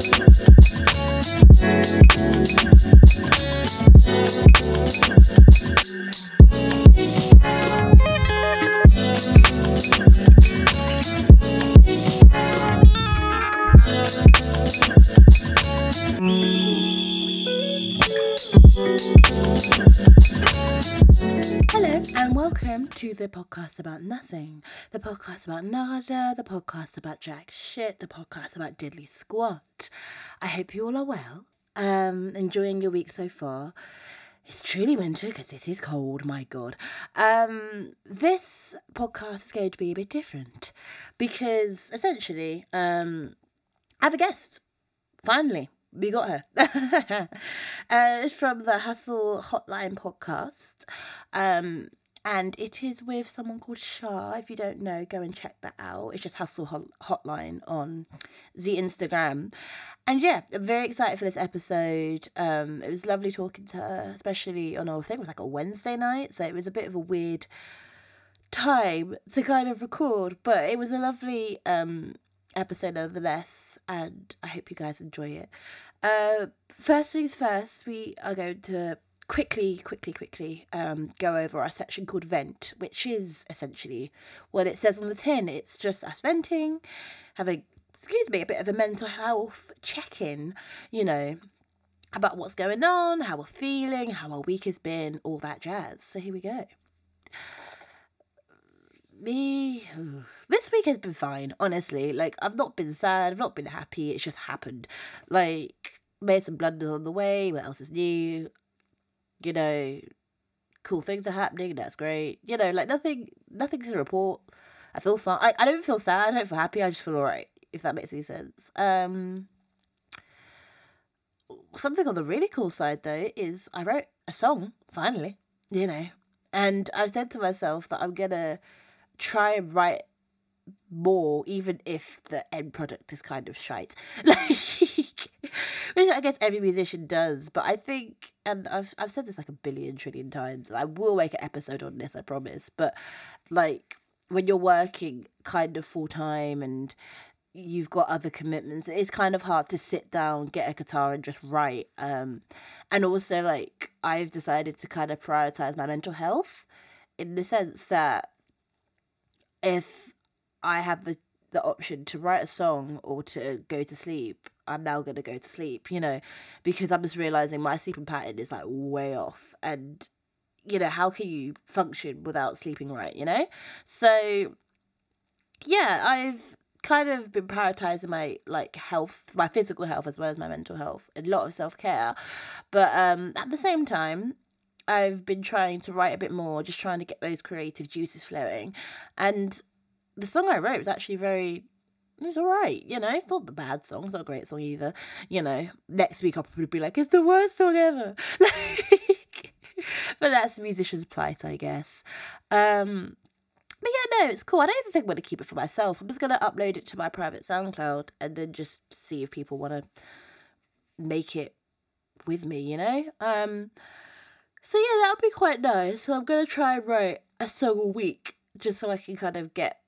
Thank welcome to the podcast about nothing. The podcast about nada, the podcast about jack shit, the podcast about diddly squat. I hope you all are well. Um, enjoying your week so far. It's truly winter because it is cold, my god. Um, this podcast is going to be a bit different because essentially, um, I have a guest. Finally, we got her. uh, it's from the Hustle Hotline podcast. Um, and it is with someone called Char. If you don't know, go and check that out. It's just Hustle Hot- Hotline on the Instagram. And yeah, I'm very excited for this episode. Um, it was lovely talking to her, especially on I thing. it was like a Wednesday night, so it was a bit of a weird time to kind of record, but it was a lovely um episode nonetheless, and I hope you guys enjoy it. Uh, first things first, we are going to quickly, quickly, quickly um, go over our section called Vent, which is essentially what it says on the tin. It's just us venting, having, excuse me, a bit of a mental health check in, you know, about what's going on, how we're feeling, how our week has been, all that jazz. So here we go me this week has been fine honestly like i've not been sad i've not been happy it's just happened like made some blunders on the way what else is new you know cool things are happening that's great you know like nothing nothing to report i feel fine I, I don't feel sad i don't feel happy i just feel all right if that makes any sense um something on the really cool side though is i wrote a song finally you know and i've said to myself that i'm gonna try and write more, even if the end product is kind of shite. Like, which I guess every musician does. But I think, and I've I've said this like a billion trillion times, and I will make an episode on this, I promise. But like when you're working kind of full time and you've got other commitments, it's kind of hard to sit down, get a guitar, and just write. Um, and also like I've decided to kind of prioritize my mental health in the sense that if I have the the option to write a song or to go to sleep, I'm now gonna go to sleep, you know, because I'm just realizing my sleeping pattern is like way off and you know, how can you function without sleeping right, you know? So yeah, I've kind of been prioritizing my like health, my physical health as well as my mental health, a lot of self care. But um at the same time, I've been trying to write a bit more, just trying to get those creative juices flowing. And the song I wrote was actually very it was alright, you know, it's not a bad song, it's not a great song either. You know, next week I'll probably be like, it's the worst song ever. Like but that's musician's plight, I guess. Um but yeah, no, it's cool. I don't even think I'm gonna keep it for myself. I'm just gonna upload it to my private SoundCloud and then just see if people wanna make it with me, you know? Um so yeah, that would be quite nice. So I'm gonna try and write a song a week just so I can kind of get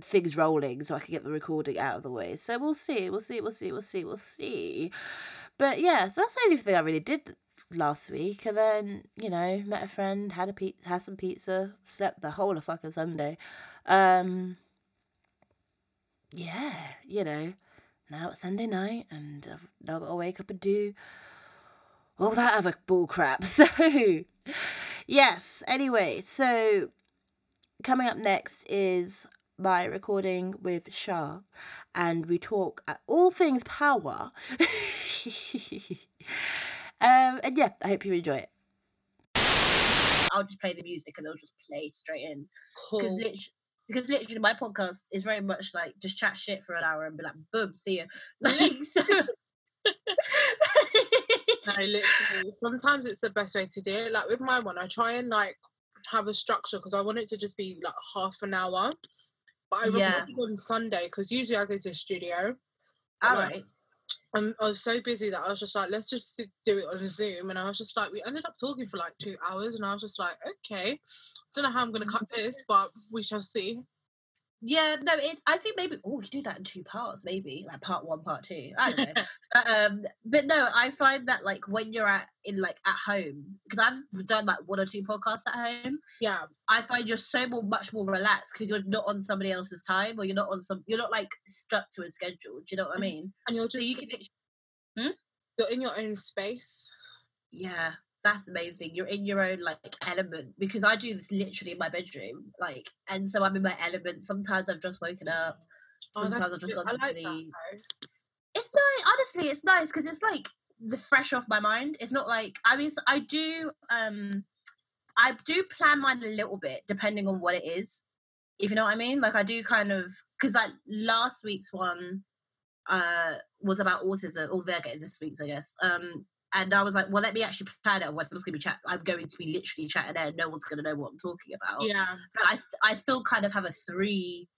things rolling, so I can get the recording out of the way. So we'll see, we'll see, we'll see, we'll see, we'll see. But yeah, so that's the only thing I really did last week, and then you know met a friend, had a pe- had some pizza, slept the whole of fucking Sunday. Um, yeah, you know, now it's Sunday night, and I've now got to wake up and do all that other bull crap. So, yes. Anyway, so coming up next is my recording with Char, and we talk at all things power. um, and yeah, I hope you enjoy it. I'll just play the music and it'll just play straight in. Because Cool. literally, because literally my podcast is very much like just chat shit for an hour and be like, boom, see you. Like so. No, literally. Sometimes it's the best way to do it. Like with my one, I try and like have a structure because I want it to just be like half an hour. But I Yeah. on Sunday because usually I go to the studio. All Like, right. Um, I was so busy that I was just like, let's just do it on Zoom. And I was just like, we ended up talking for like two hours, and I was just like, okay, I don't know how I'm gonna cut this, but we shall see. Yeah, no, it's. I think maybe. Oh, we could do that in two parts, maybe like part one, part two. I don't know. but, um, but no, I find that like when you're at in like at home because I've done like one or two podcasts at home. Yeah, I find you're so more much more relaxed because you're not on somebody else's time or you're not on some. You're not like stuck to a schedule. Do you know what I mean? and you're just So you can. Hmm? you're in your own space. Yeah, that's the main thing. You're in your own like element because I do this literally in my bedroom, like, and so I'm in my element. Sometimes I've just woken up. Oh, Sometimes I've just gone to like sleep. though. It's nice. Honestly, it's nice because it's like the fresh off my mind. It's not like I mean, I do. um I do plan mine a little bit depending on what it is. If you know what I mean, like I do kind of because like last week's one uh was about autism, or they're getting this week's, I guess. Um, and I was like, well, let me actually plan it. Otherwise, I'm just gonna be chat. I'm going to be literally chatting there. No one's gonna know what I'm talking about. Yeah, But I, st- I still kind of have a three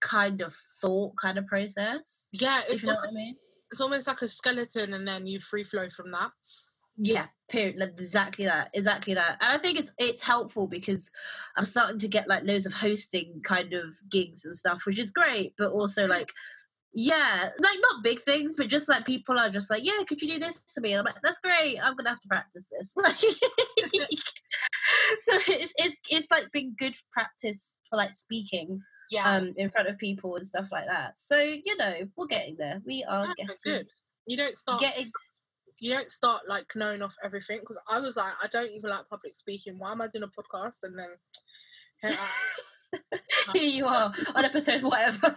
kind of thought kind of process. yeah. It's you know almost, what I mean. it's almost like a skeleton, and then you free flow from that. Yeah, period. Like, exactly that. Exactly that. And I think it's it's helpful because I'm starting to get like loads of hosting kind of gigs and stuff, which is great. But also mm. like, yeah, like not big things, but just like people are just like, yeah, could you do this to me? And I'm like, that's great. I'm gonna have to practice this. Like, so it's it's it's like been good practice for like speaking Yeah, um in front of people and stuff like that. So you know, we're getting there. We are yeah, getting good. You don't start. getting you don't start like knowing off everything because I was like, I don't even like public speaking. Why am I doing a podcast? And then here here you are on episode whatever.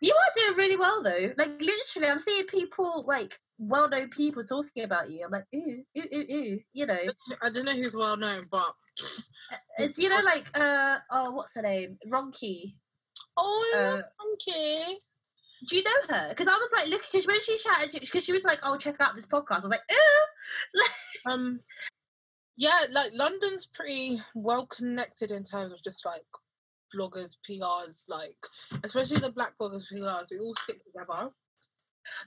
You are doing really well though. Like literally, I'm seeing people like well-known people talking about you. I'm like, ooh, ooh, ooh, ooh. You know, I don't know who's well known, but it's you know like uh oh, what's her name? Ronky. oh, Uh, okay. Do you know her? Because I was like, look, because when she chatted, because she was like, oh, check out this podcast. I was like, ooh. Um, yeah, like London's pretty well connected in terms of just like bloggers, PRs, like especially the black bloggers, PRs. We all stick together.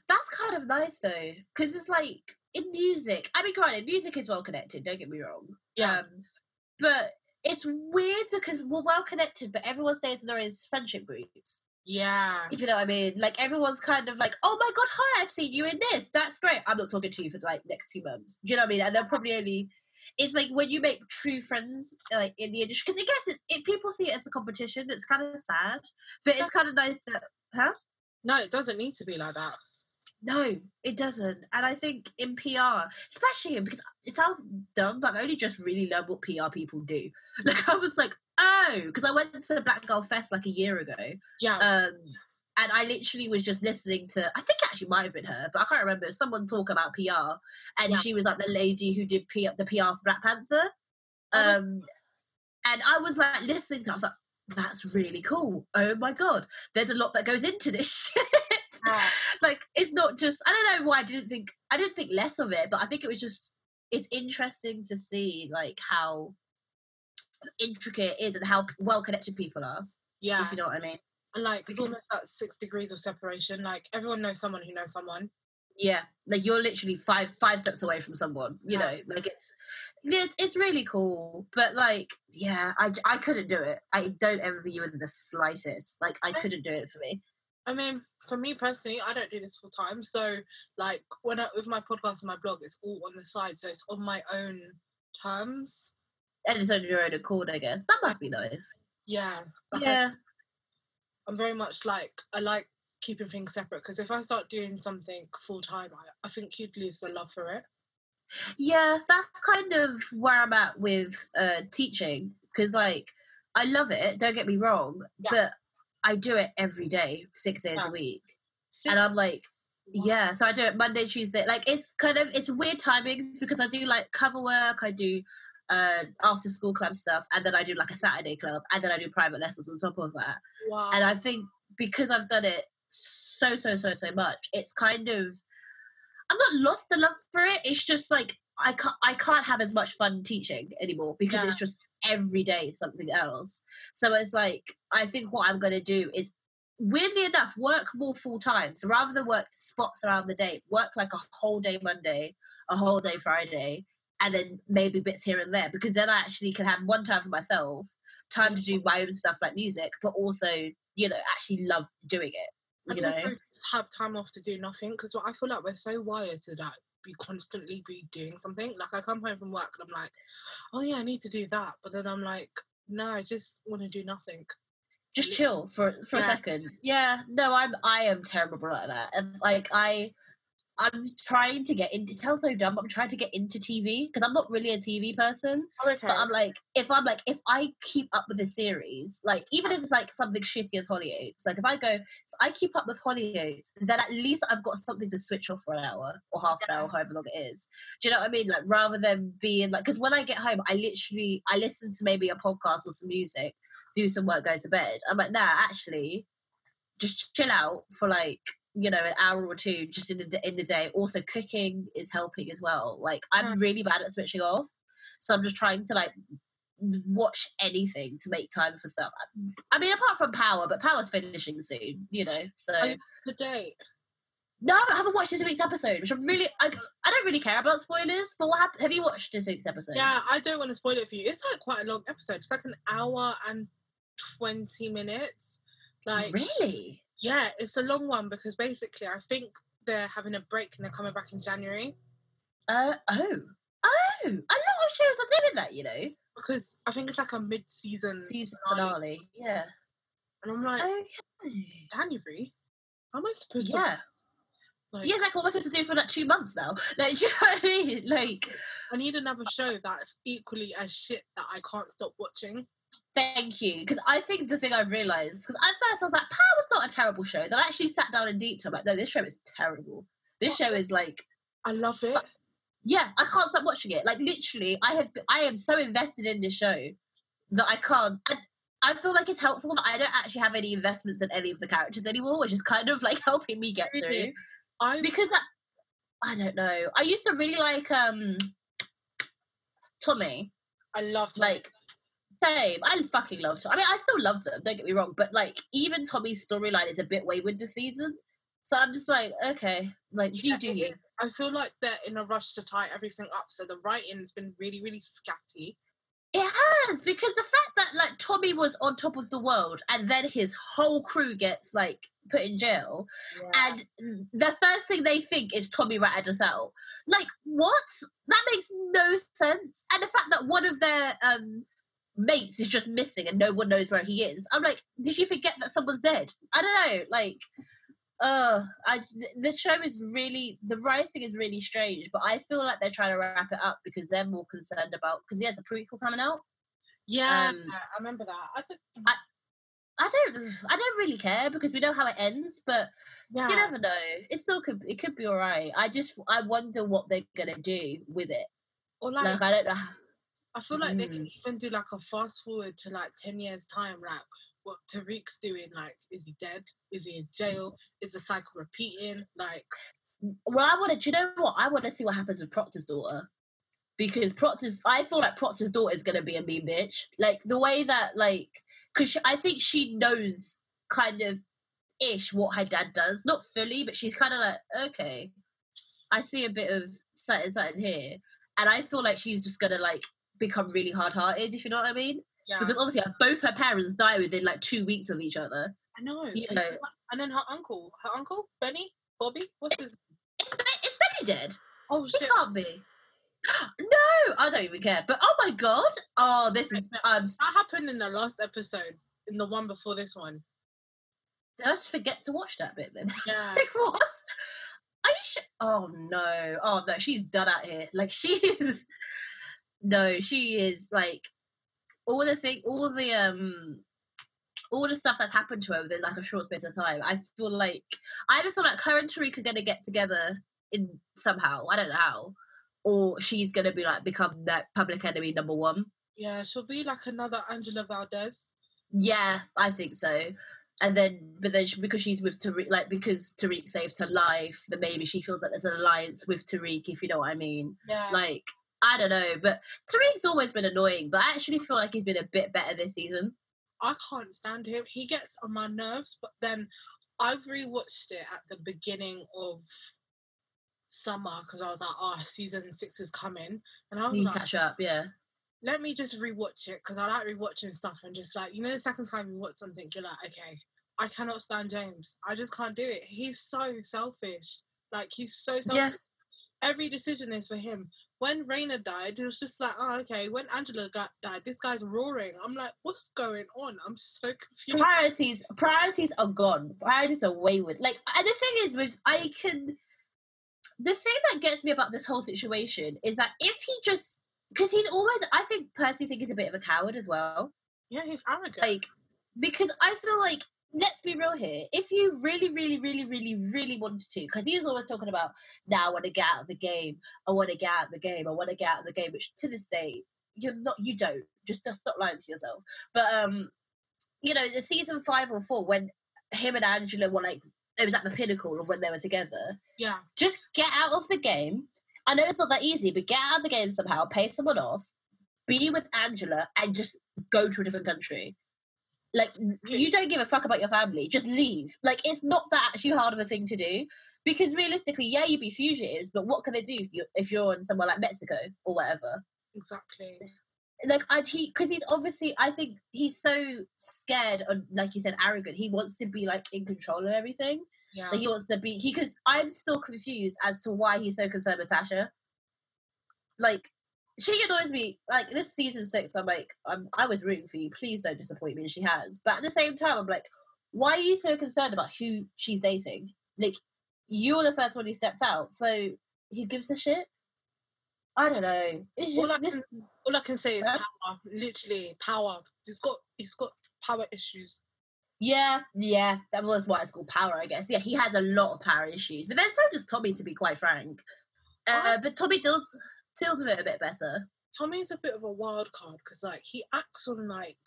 That's kind of nice though, because it's like in music. I mean, granted, music is well connected. Don't get me wrong. Yeah. Um, but it's weird because we're well connected, but everyone says there is friendship groups. Yeah. If you know what I mean, like everyone's kind of like, "Oh my god, hi! I've seen you in this. That's great. I'm not talking to you for like next two months." Do you know what I mean? And they're probably only. It's like when you make true friends, like in the industry, because I guess it's it, people see it as a competition. It's kind of sad, but it's kind of nice that, huh? No, it doesn't need to be like that. No, it doesn't. And I think in PR, especially because it sounds dumb, but I've only just really learned what PR people do. Like I was like, oh, because I went to the Black Girl Fest like a year ago, Yeah. um, and I literally was just listening to. I think it actually might have been her, but I can't remember. Someone talk about PR, and Yeah. she was like the lady who did PR, the PR for Black Panther. Oh, Um, and I was like listening to. I was like, that's really cool. Oh my god, there's a lot that goes into this shit. Yeah. like it's not just I don't know why I didn't think I didn't think less of it, but I think it was just it's interesting to see like how intricate it is and how well connected people are. yeah. If you know what I mean. And like it's almost like six degrees of separation. Like everyone knows someone who knows someone. Yeah, like you're literally five five steps away from someone. You Yeah. know, like it's it's it's really cool. But like, yeah, I I couldn't do it. I don't envy you in the slightest. Like I couldn't do it for me. I mean, for me personally, I don't do this full time. So, like, when I, with my podcast and my blog, it's all on the side. So it's on my own terms. And it's on your own accord, I guess. That must be nice. Yeah. Yeah. I'm very much like, I like keeping things separate because if I start doing something full time, I, I think you'd lose the love for it. Yeah, that's kind of where I'm at with uh teaching because like I love it, don't get me wrong, Yeah. but I do it every day, 6 days Yeah. a week. Six- And I'm like, Wow. yeah, so I do it Monday, Tuesday. Like it's kind of it's weird timings because I do like cover work, I do uh after school club stuff, and then I do like a Saturday club, and then I do private lessons on top of that. Wow. And I think because I've done it so so so so much, it's kind of I'm not lost the love for it. It's just like I can't I can't have as much fun teaching anymore because Yeah. it's just every day something else. So it's like I think what I'm gonna do is weirdly enough work more full time. So rather than work spots around the day, work like a whole day Monday, a whole day Friday, and then maybe bits here and there because then I actually can have one time for myself, time to do my own stuff like music, but also you know actually love doing it. You know, have time off to do nothing because I feel like we're so wired to that be constantly be doing something. Like I come home from work and I'm like, oh yeah, I need to do that, but then I'm like, no, I just want to do nothing. just chill for for a second. Yeah, no, I'm I am terrible like that. And like I I'm trying to get in it sounds so dumb, but I'm trying to get into TV because I'm not really a TV person. Oh, okay. But I'm like, if I'm like, if I keep up with a series, like even if it's like something shitty as Hollyoaks, like if I go, if I keep up with Hollyoaks, then at least I've got something to switch off for an hour or half an hour, however long it is. Do you know what I mean? Like rather than being like, because when I get home, I literally I listen to maybe a podcast or some music, do some work, go to bed. I'm like, nah, actually, just chill out for like you know an hour or two just in the in the day. Also, cooking is helping as well. Like I'm Mm. really bad at switching off, so I'm just trying to like watch anything to make time for stuff. I mean, apart from Power, but Power's finishing soon, you know. So Today, no, I haven't watched this week's episode, which I'm really I, I don't really care about spoilers. But what hap- have you watched this week's episode? yeah, I don't want to spoil it for you. It's like quite a long episode. It's like an hour and twenty minutes. Like, really? Yeah, it's a long one because basically, I think they're having a break and they're coming back in January. Uh oh oh. A lot of shows are doing that, you know. Because I think it's like a mid-season Season finale. finale, yeah. and I'm like, Okay. January. How am I supposed to? Yeah. Like, Yeah, like what am I supposed to do for like two months now? Like, do you know what I mean? Like, I need another show that's equally as shit that I can't stop watching. Thank you. Because I think the thing I've realised, because at first I was like, Power's not a terrible show. Then I actually sat down in deep time, like, no, this show is terrible. This show is like, I love it. yeah, I can't stop watching it. Like, literally, I have, I am so invested in this show that I can't. And I feel like it's helpful that I don't actually have any investments in any of the characters anymore, which is kind of like helping me get through. Really? I because I, I don't know. I used to really like um Tommy. I loved Like same. I fucking love Tommy. I mean, I still love them. Don't get me wrong, but like even Tommy's storyline is a bit wayward this season. So I'm just like, okay, like do you do you? is. I feel like they're in a rush to tie everything up, so the writing's been really, really scatty. It has because the fact that like Tommy was on top of the world and then his whole crew gets like put in jail and the first thing they think is Tommy ratted us out. Like, what? That makes no sense. And the fact that one of their um mates is just missing and no one knows where he is. I'm like, did you forget that someone's dead? I don't know. Like, uh, I the show is really the writing is really strange, but I feel like they're trying to wrap it up because they're more concerned about because there's a prequel coming out. yeah, um, I remember that. I think, I don't, I don't really care because we know how it ends, but yeah, you never know. It still could, it could be all right. I just, I wonder what they're gonna do with it. or like, Like, I don't know. I feel like they can Mm. even do like a fast forward to like ten years time, like what Tariq's doing. Like, is he dead? Is he in jail? Is the cycle repeating? Like, Well, I want to. You know what? I want to see what happens with Proctor's daughter because Proctor's. I feel like Proctor's daughter is gonna be a mean bitch. Like the way that, like, because I think she knows kind of ish what her dad does, not fully, but she's kind of like, okay, I see a bit of something, something here, and I feel like she's just gonna like become really hard hearted, if you know what I mean. yeah, Because obviously, uh, both her parents die within like two weeks of each other. I know. you and, know. then- and then her uncle, her uncle Benny, Bobby, what's his? Is, is Benny dead? Oh shit! He can't be. No, I don't even care. But oh my god! Oh, this is. Um, That happened in the last episode, in the one before this one. did I just forget to watch that bit then? Yeah. Like, what? Are you sure? Oh no! Oh no! She's done out here. Like she is. No, she is like all the thing, all the um, all the stuff that's happened to her within like a short space of time. I feel like I either feel like her and Tariq are gonna get together in somehow. I don't know how, or she's gonna be like become that public enemy number one. Yeah, she'll be like another Angela Valdez. Yeah, I think so. And then, but then she, because she's with Tariq, like because Tariq saved her life, then maybe she feels like there's an alliance with Tariq, if you know what I mean. Yeah. Like, I don't know, but Tariq's always been annoying, but I actually feel like he's been a bit better this season. I can't stand him. He gets on my nerves, but then I've rewatched it at the beginning of summer because I was like, oh, season six is coming, and I was You like, catch up, yeah. let me just rewatch it because I like rewatching stuff and just like you know the second time you watch something you're like okay I cannot stand James I just can't do it he's so selfish like he's so selfish Yeah. Every decision is for him. When Raina died it was just like oh okay when Angela got died this guy's roaring. I'm like what's going on? I'm so confused. Priorities priorities are gone. Priorities are wayward. Like and the thing is with i can the thing that gets me about this whole situation is that if he just because he's always i think personally think he's a bit of a coward as well. Yeah he's arrogant. Like because i feel like let's be real here. If you really really really really really wanted to because he was always talking about now i want to get out of the game. I want to get out of the game. I want to get out of the game which to this day you're not you don't. Just, just stop lying to yourself. But um you know the season five or four when him and angela were like it was at the pinnacle of when they were together. Yeah. Just get out of the game. I know it's not that easy but get out of the game somehow pay someone off be with angela and just go to a different country like you don't give a fuck about your family just leave like it's not that actually hard of a thing to do because realistically yeah you'd be fugitives but what can they do if you're, if you're in somewhere like mexico or whatever exactly like I he because he's obviously I think he's so scared and like you said arrogant. He wants to be like in control of everything. yeah Like he wants to be he because I'm still confused as to why he's so concerned with Tasha. Like she annoys me. Like this season six, I'm like I'm I was rooting for you. Please don't disappoint me. And she has, but at the same time, I'm like, why are you so concerned about who she's dating? Like you're the first one who stepped out, so he gives a shit. I don't know. It's all just I, this. can, all I can say is power literally power he's got he's got power issues Yeah, yeah, that was why it's called power, I guess. Yeah, he has a lot of power issues, but then so does Tommy, to be quite frank. Uh, but Tommy deals with it a bit better. Tommy's a bit of a wild card because like he acts on like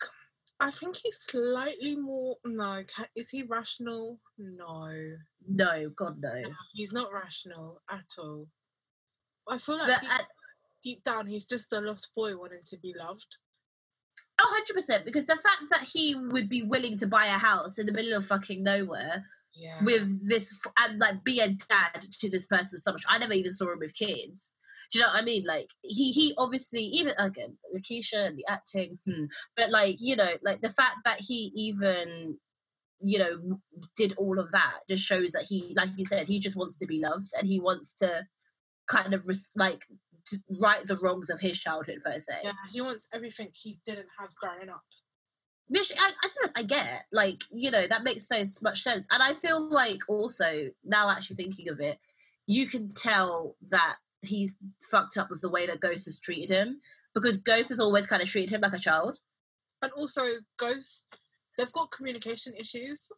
I think he's slightly more no ca- is he rational no No, God no. he's not rational at all I feel like deep, uh, deep down he's just a lost boy wanting to be loved oh, 100 percent. Because the fact that he would be willing to buy a house in the middle of fucking nowhere yeah with this and like be a dad to this person so much. I never even saw him with kids. Do you know what I mean? Like he he obviously even again Lakeisha and the acting, hmm, but like you know like the fact that he even you know did all of that just shows that he like you said he just wants to be loved and he wants to kind of res- like right the wrongs of his childhood per se. yeah he wants everything he didn't have growing up Which I, I suppose I get, like you know, that makes so much sense, and I feel like also now actually thinking of it, you can tell that he's fucked up with the way that Ghost has treated him because Ghost has always kind of treated him like a child. and also Ghost, they've got communication issues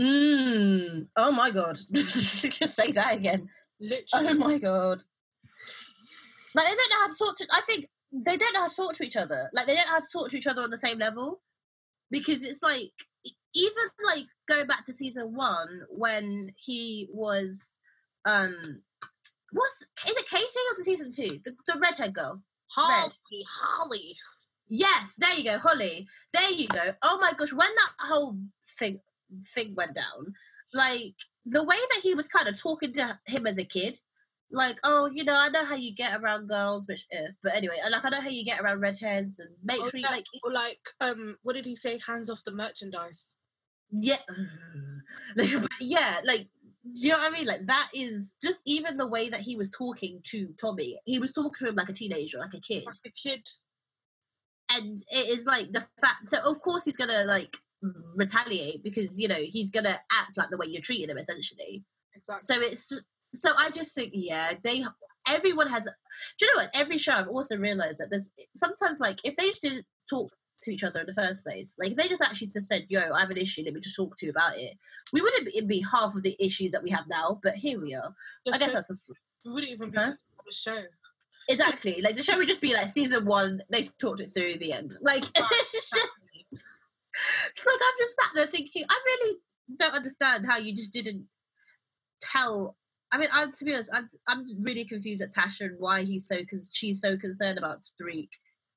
Mm. Oh my god! Just say that again. literally Oh my god! Like they don't know how to talk to. I think they don't know how to talk to each other. Like they don't know how to talk to each other on the same level because it's like even like going back to season one when he was um what's is it Katie or the season two the the redhead girl Holly Holly Yes, there you go, Holly. There you go. Oh my gosh, when that whole thing thing went down, like the way that he was kind of talking to him as a kid, like, oh, you know, I know how you get around girls, which, eh, but anyway, like I know how you get around redheads and make Oh, sure, you, yeah. like, or like um what did he say hands off the merchandise yeah, like, yeah, like. Do you know what I mean? Like that is just even the way that he was talking to Tommy. He was talking to him like a teenager, like a kid. like a kid and it is like the fact so of course he's gonna like retaliate because you know he's gonna act like the way you're treating him essentially exactly so it's so i just think yeah they everyone has do you know what every show i've also realized that there's sometimes like if they just didn't talk to each other in the first place like if they just actually just said yo i have an issue let me just talk to you about it we wouldn't be- be half of the issues that we have now but here we are The i guess show- that's just we wouldn't even be Huh? doing the show exactly like the show would just be like season one they've talked it through the end like it's just Exactly. It's like I'm just sat there thinking, I really don't understand how you just didn't tell. I mean, I'm to be honest, I'm I'm really confused at Tasha and why he's so because she's so concerned about Tariq,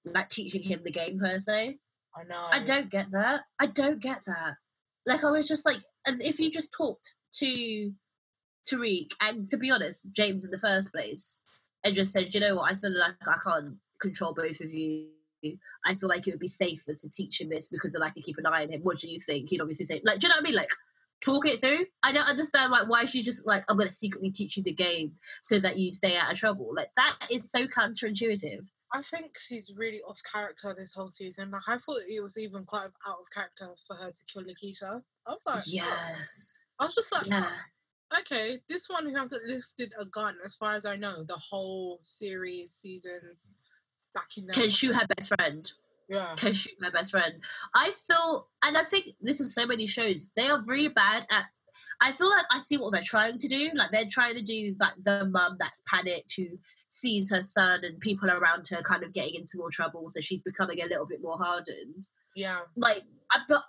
like teaching him the game per se. I know I don't get that. I don't get that. Like I was just like, and if you just talked to Tariq and to be honest, James in the first place, and just said, you know what, I feel like I can't control both of you. I feel like it would be safer to teach him this because I like to keep an eye on him. What do you think? He'd obviously say, like, do you know what I mean? Like, talk it through. I don't understand like why she's just like, I'm gonna secretly teach you the game so that you stay out of trouble. Like that is so counterintuitive. I think she's really off character this whole season. Like I thought it was even quite out of character for her to kill Lakeisha. I was like, Yes. I was just like, Yeah. okay, this one who hasn't lifted a gun, as far as I know, the whole series, seasons, back in the Can shoot her best friend. yeah, Can shoot her best friend. I feel, and I think this is so many shows. They are very bad at. I feel like I see what they're trying to do. Like they're trying to do like the mum that's panicked who sees her son and people around her kind of getting into more trouble, so she's becoming a little bit more hardened. yeah, like I, but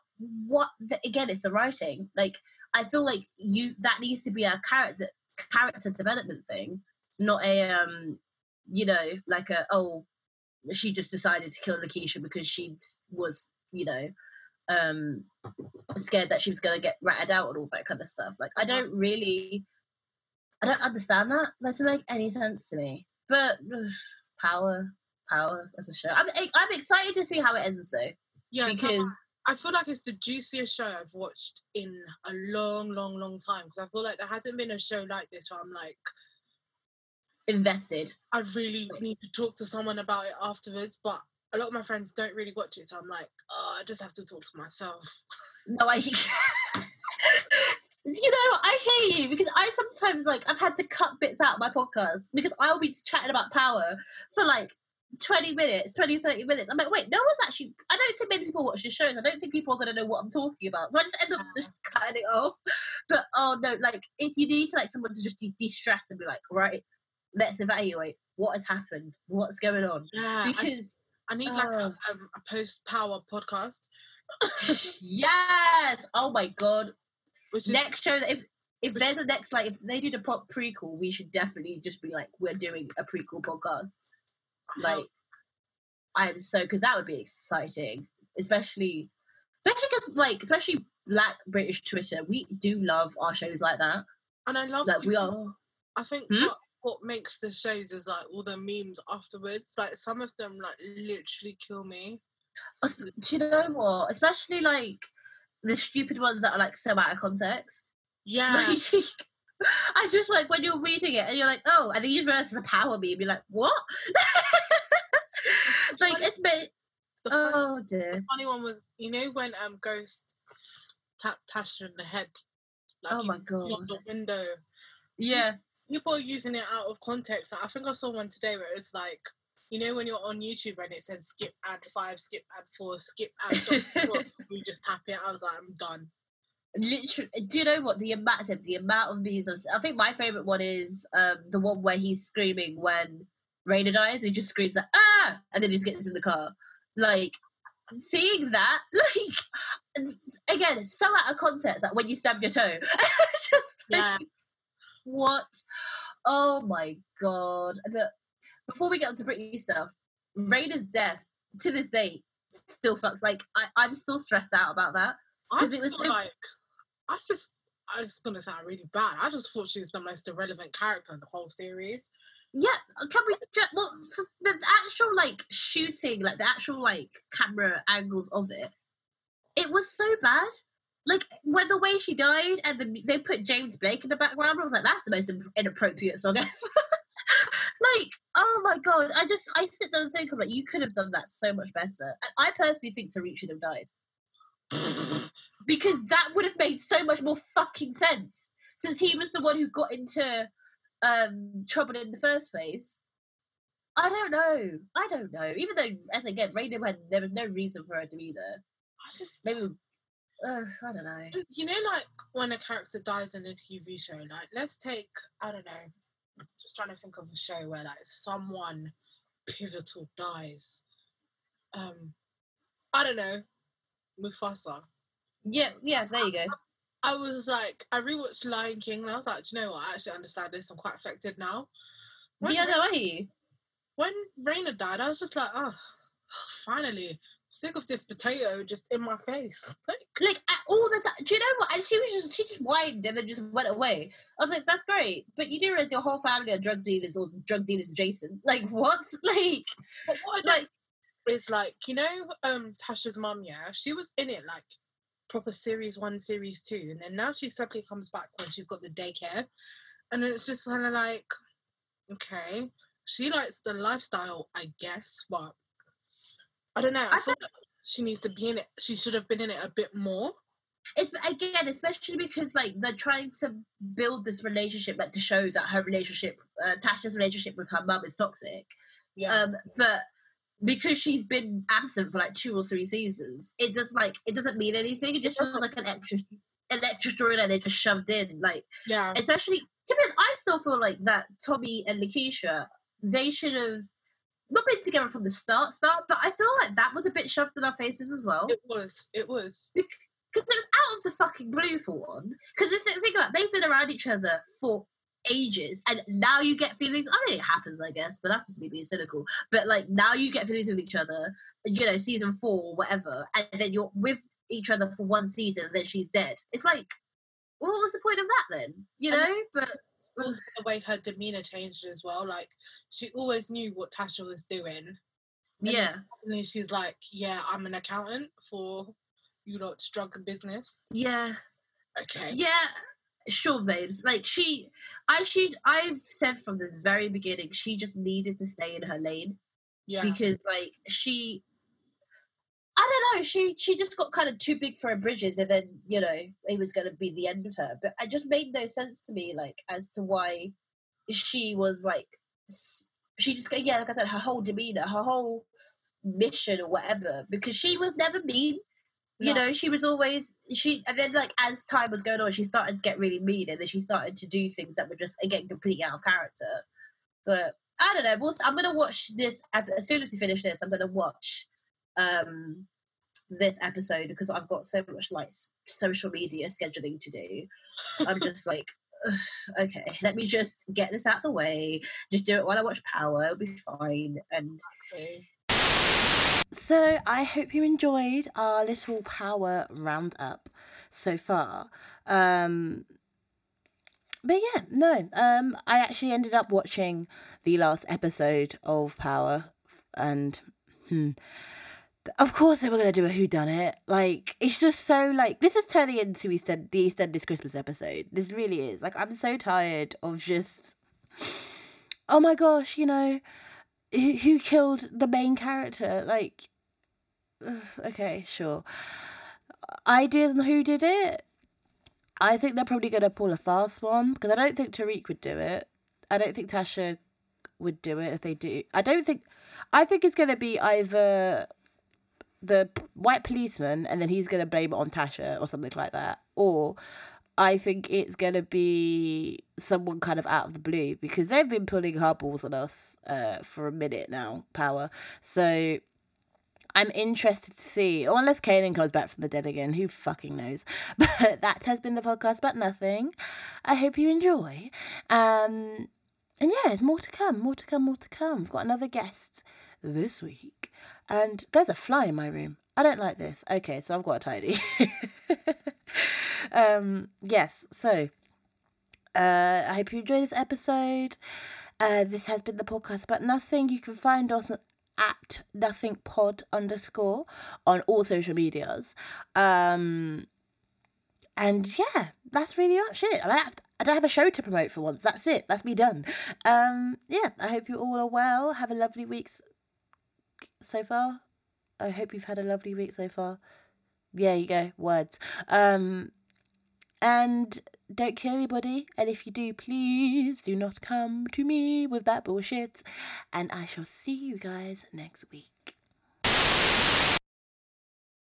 what the, again it's the writing like i feel like you that needs to be a character character development thing not a um you know like a oh she just decided to kill Lakeisha because she was you know um scared that she was going to get ratted out and all that kind of stuff like i mm-hmm. don't really i don't understand that that doesn't make any sense to me but power power as a show i'm i'm excited to see how it ends though yeah. because I feel like it's the juiciest show I've watched in a long, long, long time because I feel like there hasn't been a show like this where I'm like, invested. I really need to talk to someone about it afterwards. But a lot of my friends don't really watch it, so I'm like, oh, I just have to talk to myself. No, I. you know, I hear you because I sometimes like I've had to cut bits out of my podcast because I'll be chatting about power for like 20 minutes, 20, 30 minutes. I'm like, wait, no one's actually. I don't think many people watch the shows. I don't think people are going to know what I'm talking about. So I just end up just cutting it off. But oh no, like if you need to like someone to just de stress and be like, right, let's evaluate what has happened, what's going on. Yeah, Because I need like a, Oh. um, a post power podcast, yes, oh my god, which is next show if if there's a next like if they did a pop prequel we should definitely just be like we're doing a prequel podcast. Like i'm so because that would be exciting. Especially especially because like especially black british twitter we do love our shows like that. And I love like we are I think Hmm? what, what makes the shows is like all the memes afterwards. Like some of them like literally kill me. do you know what especially like the stupid ones that are like so out of context Yeah, like I just like when you're reading it and you're like, oh, and then you realize it's a power meme. You're like, what? like it's been. the funny, Oh dear. funny one was you know when um Ghost tapped Tasha in the head. Like Oh my god. the window. Yeah. People are using it out of context. Like, I think I saw one today where it's like, you know, when you're on YouTube and it said skip ad five, skip ad four, skip ad four, you just tap it. I was like, I'm done. Literally, do you know what the amount of the amount of memes? I think my favorite one is um the one where he's screaming when Raina dies. He just screams like ah, and then he gets in the car. Like seeing that, like again, so out of context. Like when you stab your toe, just like, Yeah. What? Oh my god! But before we get on to Britney stuff, Raina's death to this day still fucks. Like I, I'm still stressed out about that. I 'Cause just it was so- like, I just, I was gonna sound really bad. I just thought she was the most irrelevant character in the whole series. Yeah, uh, can we? Well, the actual like shooting, like the actual like camera angles of it, it was so bad. Like when the way she died, and the, they put James Blake in the background, I was like, that's the most inappropriate song ever. like, oh my god! I just I sit there and think, I'm like, you could have done that so much better. And I personally think Tariq should have died because that would have made so much more fucking sense since he was the one who got into um trouble in the first place. I don't know. I don't know. Even though, as again, Raina had there was no reason for her to be there. I just, Maybe, uh, I don't know. you know, like when a character dies in a TV show, like let's take, I don't know, just trying to think of a show where like someone pivotal dies. Um, I don't know, Mufasa. Yeah, yeah. There you go. I was like, I rewatched Lion King, and I was like, do you know what? I actually understand this. I'm quite affected now. When, yeah, Ra- no, I hear you. when Raina died, I was just like, oh, finally, sick of this potato just in my face. Like, all the time. Do you know what? I she was just she just whined and then just went away. I was like, that's great, but you do realize your whole family are drug dealers or drug dealers adjacent. Like what? Like, But what like is like you know, um, Tasha's mum. Yeah, she was in it like proper series one, series two, and then now she suddenly comes back when she's got the daycare, and it's just kind of like, okay, she likes the lifestyle, I guess, but I don't know. I, I feel like she needs to be in it. She should have been in it a bit more. it's again, especially because like they're trying to build this relationship, like to show that her relationship, uh, Tasha's relationship with her mum is toxic. Yeah, Um, but because she's been absent for like two or three seasons, it just like it doesn't mean anything. It just feels like an extra, an extra storyline they just shoved in. Like yeah, especially to be honest, I still feel like that Tommy and Lakeisha they should have not been together from the start. Start, but I feel like that was a bit shoved in our faces as well it was. It was. because it was out of the fucking blue for one. Because think about it, they've been around each other for ages, and now you get feelings. I mean, it happens, I guess, but that's just me being cynical. But like now you get feelings with each other. You know, season four, or whatever, and then you're with each other for one season, and then she's dead. It's like, what was the point of that then? You And- know, but Also, the way her demeanor changed as well. Like she always knew what Tasha was doing. then yeah, And then she's like, "Yeah, I'm an accountant for you lot's drug business." yeah. Okay. Yeah, sure, babes. Like she, I she, I've said from the very beginning, she just needed to stay in her lane Yeah. because, like, she, I don't know, she she just got kind of too big for her bridges, and then you know it was going to be the end of her. But it just made no sense to me, like, as to why she was like, she just go, yeah, like I said, her whole demeanor, her whole mission or whatever, because she was never mean you No. know she was always she and then like as time was going on she started to get really mean and then she started to do things that were just again completely out of character but i don't know we'll, i'm gonna watch this as soon as we finish this i'm gonna watch um this episode because i've got so much like social media scheduling to do i'm just like okay let me just get this out the way just do it while i watch power it'll be fine and Okay. So I hope you enjoyed our little power roundup so far. Um but yeah, no. Um I actually ended up watching the last episode of Power and hmm of course they were gonna do a who done it. Like it's just so like this is turning into Eastern the EastEnders Christmas episode. This really is. Like I'm so tired of just oh my gosh, you know, who, who killed the main character? Like, okay, sure. Ideas on who did it? I think they're probably to pull a fast one because I don't think Tariq would do it. I don't think Tasha would do it if they do. I don't think. I think it's to be either the white policeman and then he's going to blame it on Tasha or something like that. Or I think it's going to be someone kind of out of the blue because they've been pulling hardballs on us uh, for a minute now, Power. So I'm interested to see, or unless Kanan comes back from the dead again, who fucking knows. But that has been the podcast about nothing. I hope you enjoy. Um, and yeah, there's more to come, more to come, more to come. We've got another guest this week. And there's a fly in my room. I don't like this. Okay, so I've got a tidy. um, yes, so uh, I hope you enjoy this episode. Uh, this has been the podcast about nothing. You can find us at nothing pod underscore on all social medias. Um, and yeah, that's really much it. I, have I don't have a show to promote for once. That's it. That's me done. Um, yeah, I hope you all are well. Have a lovely week s- so far. I hope you've had a lovely week so far. There you go, words. Um, and don't kill anybody. And if you do, please do not come to me with that bullshit. And I shall see you guys next week.